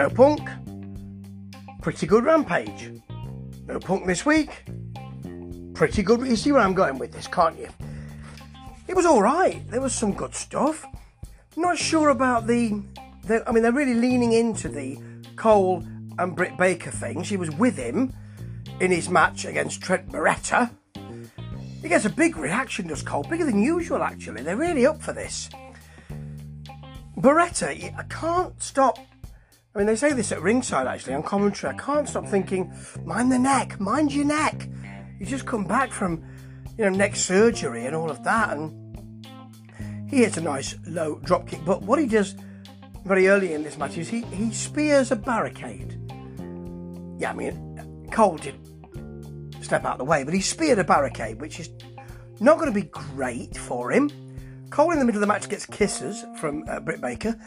No Punk, pretty good Rampage. No Punk this week, pretty good. You see where I'm going with this, can't you? It was all right. There was some good stuff. Not sure about the, the I mean, they're really leaning into the Cole and Britt Baker thing. She was with him in his match against Trent Beretta. He gets a big reaction, does Cole, bigger than usual actually. They're really up for this. Beretta, I can't stop. I mean, they say this at ringside actually on commentary. I can't stop thinking, mind the neck, mind your neck. You just come back from, you know, neck surgery and all of that, and he hits a nice low drop kick. But what he does very early in this match is he, he spears a barricade. Yeah, I mean, Cole did step out of the way, but he speared a barricade, which is not going to be great for him. Cole in the middle of the match gets kisses from uh, Britt Baker.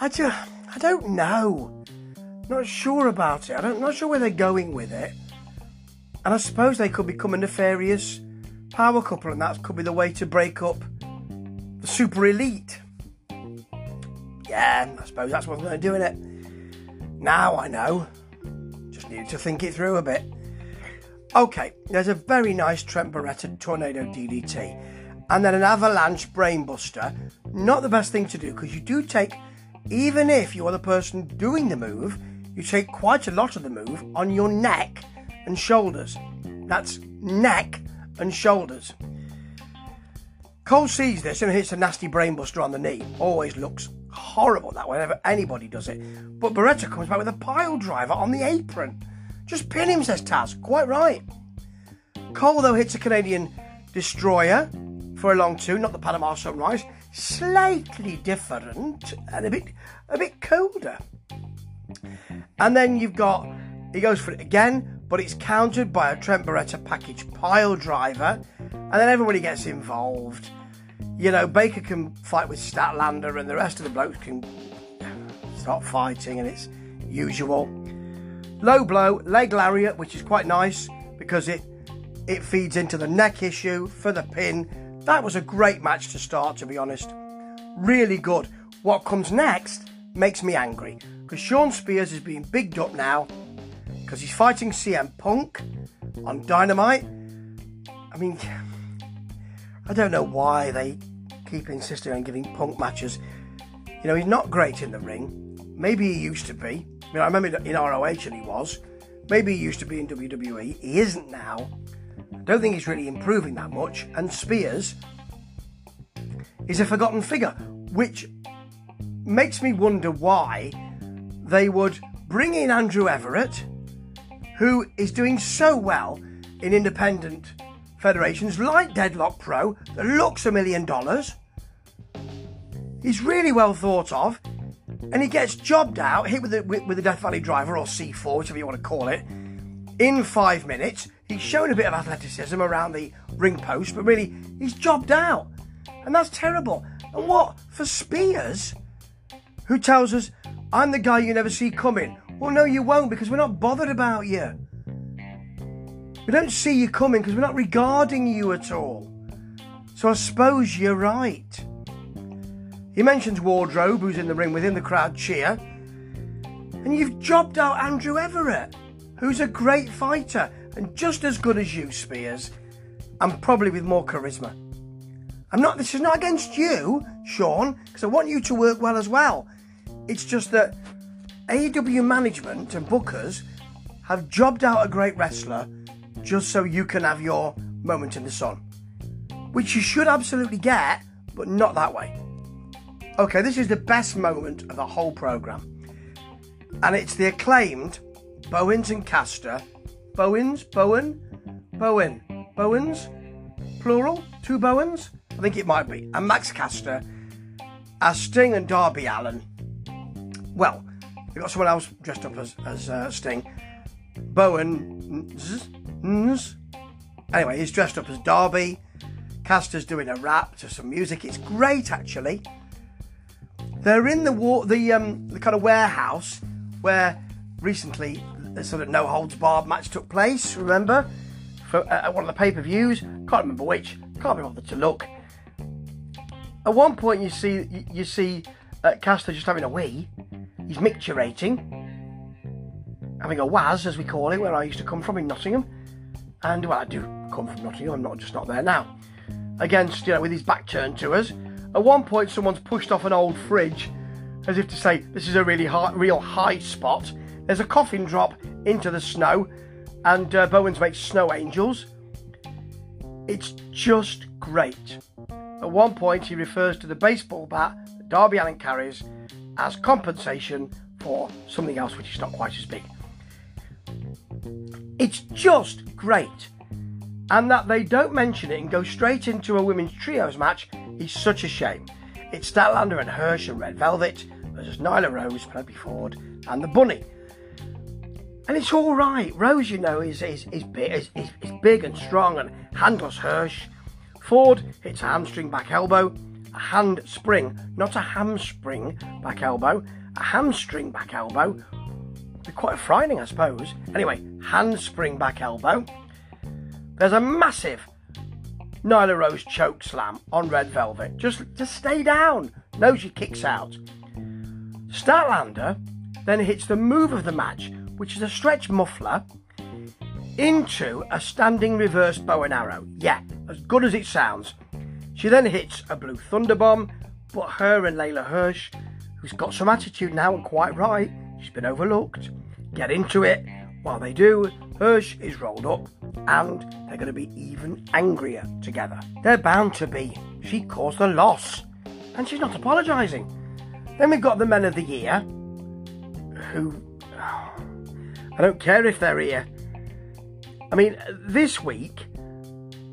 I just, I don't know. Not sure about it. I'm not sure where they're going with it. And I suppose they could become a nefarious power couple, and that could be the way to break up the super elite. Yeah, I suppose that's what's going to do in it. Now I know. Just need to think it through a bit. Okay, there's a very nice Trent Beretta Tornado DDT. And then an Avalanche Brainbuster. Not the best thing to do because you do take, even if you are the person doing the move, you take quite a lot of the move on your neck and shoulders. That's neck and shoulders. Cole sees this and hits a nasty brainbuster on the knee. Always looks horrible that whenever anybody does it. But Beretta comes back with a pile driver on the apron. Just pin him, says Taz. Quite right. Cole, though, hits a Canadian destroyer for a long two, not the Panama Sunrise. Slightly different and a bit a bit colder. And then you've got he goes for it again, but it's countered by a Trent Beretta package pile driver, and then everybody gets involved. You know, Baker can fight with Statlander, and the rest of the blokes can start fighting, and it's usual. Low blow, leg lariat, which is quite nice because it it feeds into the neck issue for the pin. That was a great match to start, to be honest. Really good. What comes next makes me angry because Shawn Spears is being bigged up now because he's fighting CM Punk on Dynamite. I mean, I don't know why they keep insisting on giving Punk matches. You know, he's not great in the ring. Maybe he used to be. I mean, I remember in ROH and he was. Maybe he used to be in WWE. He isn't now. I don't think he's really improving that much. And Spears is a forgotten figure, which makes me wonder why they would bring in Andrew Everett, who is doing so well in independent federations like Deadlock Pro, that looks a million dollars. He's really well thought of, and he gets jobbed out, hit with the, with, Death Valley driver or C4, whichever you want to call it, in five minutes. He's shown a bit of athleticism around the ring post, but really, he's jobbed out. And that's terrible. And what? For Spears, who tells us, I'm the guy you never see coming. Well, no, you won't because we're not bothered about you. We don't see you coming because we're not regarding you at all. So I suppose you're right. He mentions Wardlow, who's in the ring with him, the crowd cheer. And you've jobbed out Andrew Everett, who's a great fighter and just as good as you, Spears, and probably with more charisma. I'm not, this is not against you, Shawn, because I want you to work well as well. It's just that AEW management and bookers have jobbed out a great wrestler just so you can have your moment in the sun. Which you should absolutely get, but not that way. Okay, this is the best moment of the whole programme. And it's the acclaimed Bowens and Caster. Bowens? Bowen? Bowen? Bowens? Plural? Two Bowens? I think it might be. And Max Caster as Sting and Darby Allin. Well, they got someone else dressed up as, as uh, Sting. Bowen. Anyway, he's dressed up as Darby. Caster's doing a rap to some music. It's great, actually. They're in the the um, the kind of warehouse where recently the sort of no holds barred match took place. Remember, for uh, one of the pay per views. Can't remember which. Can't be bothered to look. At one point, you see you, you see uh, Caster just having a wee. He's micturating. having a waz, as we call it, where I used to come from in Nottingham. And, well, I do come from Nottingham, I'm not just not there now. Against, you know, with his back turned to us. At one point, someone's pushed off an old fridge as if to say, this is a really high, real high spot. There's a coffin drop into the snow, and uh, Bowens makes snow angels. It's just great. At one point, he refers to the baseball bat that Darby Allin carries as compensation for something else which is not quite as big. It's just great. And that they don't mention it and go straight into a women's trios match is such a shame. It's Statlander and Hirsch and Red Velvet versus Nyla Rose, Penelope Ford, and the Bunny. And it's all right. Rose, you know, is is is, is, is, is big and strong and handles Hirsch. Ford hits a hamstring back elbow, hand spring, not a hamstring back elbow, a hamstring back elbow. Be quite frightening, I suppose. Anyway, handspring back elbow. There's a massive Nyla Rose choke slam on Red Velvet. Just, just stay down. No, she kicks out. Statlander then hits the move of the match, which is a stretch muffler, into a standing reverse bow and arrow. Yeah, as good as it sounds. She then hits a blue thunder bomb, but her and Leyla Hirsch, who's got some attitude now and quite right, she's been overlooked, get into it. While they do, Hirsch is rolled up and they're going to be even angrier together. They're bound to be. She caused the loss and she's not apologising. Then we've got the Men of the Year, who. I don't care if they're here. I mean, this week,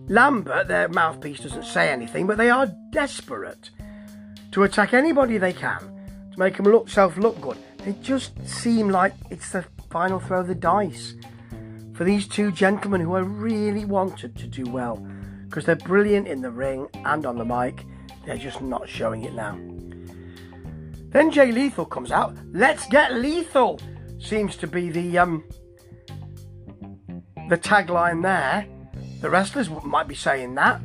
Lambert, their mouthpiece, doesn't say anything, but they are desperate to attack anybody they can to make them look look good. They just seem like it's the final throw of the dice for these two gentlemen who I really wanted to do well because they're brilliant in the ring and on the mic. They're just not showing it now. Then Jay Lethal comes out. Let's get lethal seems to be the um the tagline there. The wrestlers might be saying that.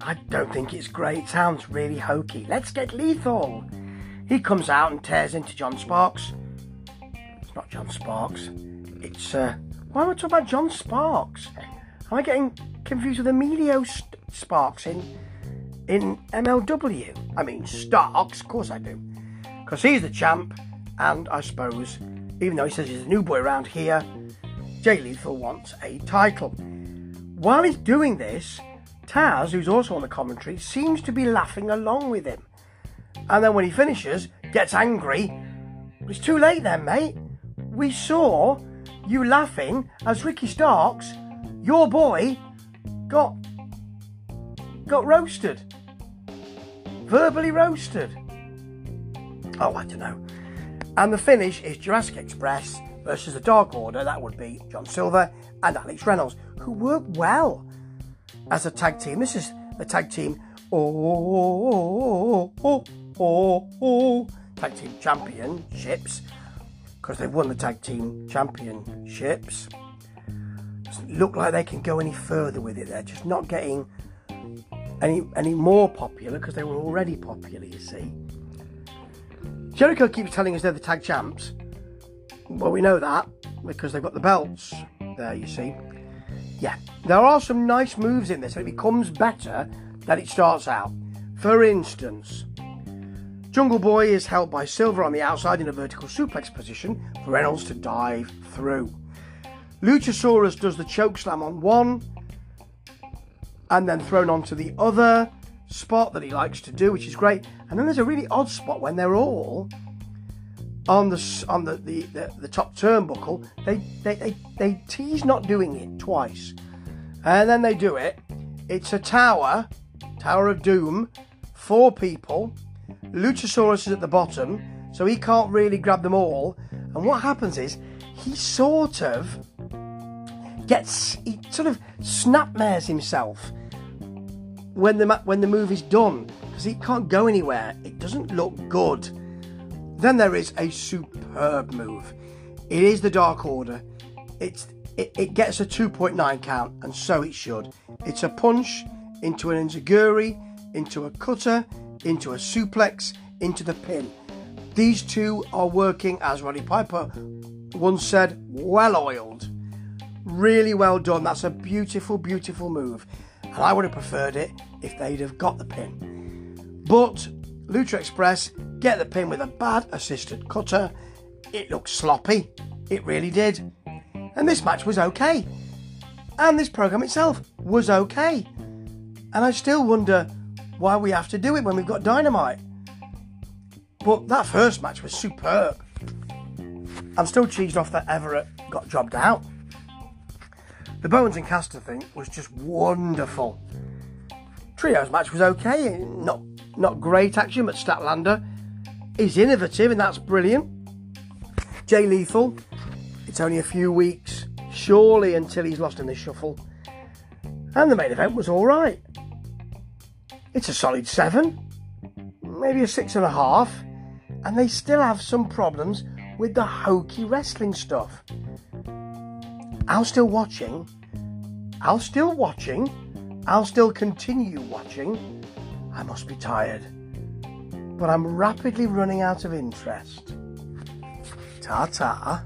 I don't think it's great. It sounds really hokey. Let's get lethal. He comes out and tears into John Sparks. It's not John Sparks. It's uh why am I talking about John Sparks? Am I getting confused with Emilio Sparks in in MLW? I mean Starks, of course I do because he's the champ, and I suppose, even though he says he's a new boy around here, Jay Lethal wants a title. While he's doing this, Taz, who's also on the commentary, seems to be laughing along with him. And then when he finishes, gets angry. It's too late then, mate. We saw you laughing as Ricky Starks, your boy, got got roasted. Verbally roasted. Oh, I don't know. And the finish is Jurassic Express versus the Dark Order. That would be John Silver and Alex Reynolds, who work well as a tag team. This is the tag team. Oh, oh, oh, oh, tag team championships because they've won the tag team championships. Doesn't look like they can go any further with it. They're just not getting any any more popular because they were already popular. You see. Jericho keeps telling us they're the tag champs. Well, we know that because they've got the belts there, you see. Yeah, there are some nice moves in this, and it becomes better than it starts out. For instance, Jungle Boy is held by Silver on the outside in a vertical suplex position for Reynolds to dive through. Luchasaurus does the choke slam on one and then thrown onto the other spot that he likes to do, which is great. And then there's a really odd spot when they're all on the on the, the, the, the top turnbuckle. They, they they they tease not doing it twice, and then they do it. It's a tower, Tower of Doom, four people. Luchasaurus is at the bottom, so he can't really grab them all. And what happens is he sort of gets he sort of snapmares himself when the when the move is done because he can't go anywhere. It doesn't look good. Then there is a superb move. It is the Dark Order. It's it, it gets a 2.9 count, and so it should. It's a punch into an enziguri, into a cutter, into a suplex, into the pin. These two are working, as Roddy Piper once said, well oiled. Really well done. That's a beautiful, beautiful move. And I would have preferred it if they'd have got the pin. But Lucha Express get the pin with a bad assisted cutter. It looked sloppy. It really did. And this match was okay. And this program itself was okay. And I still wonder why we have to do it when we've got dynamite. But that first match was superb. I'm still cheesed off that Everett got jobbed out. The Bowens and Caster thing was just wonderful. Trios match was okay, not not great action, but Statlander is innovative and that's brilliant. Jay Lethal, it's only a few weeks, surely until he's lost in the shuffle. And the main event was alright. It's a solid seven, maybe a six and a half, and they still have some problems with the hokey wrestling stuff. I'll still watching. I'll still watching. I'll still continue watching. I must be tired. But I'm rapidly running out of interest. Ta ta.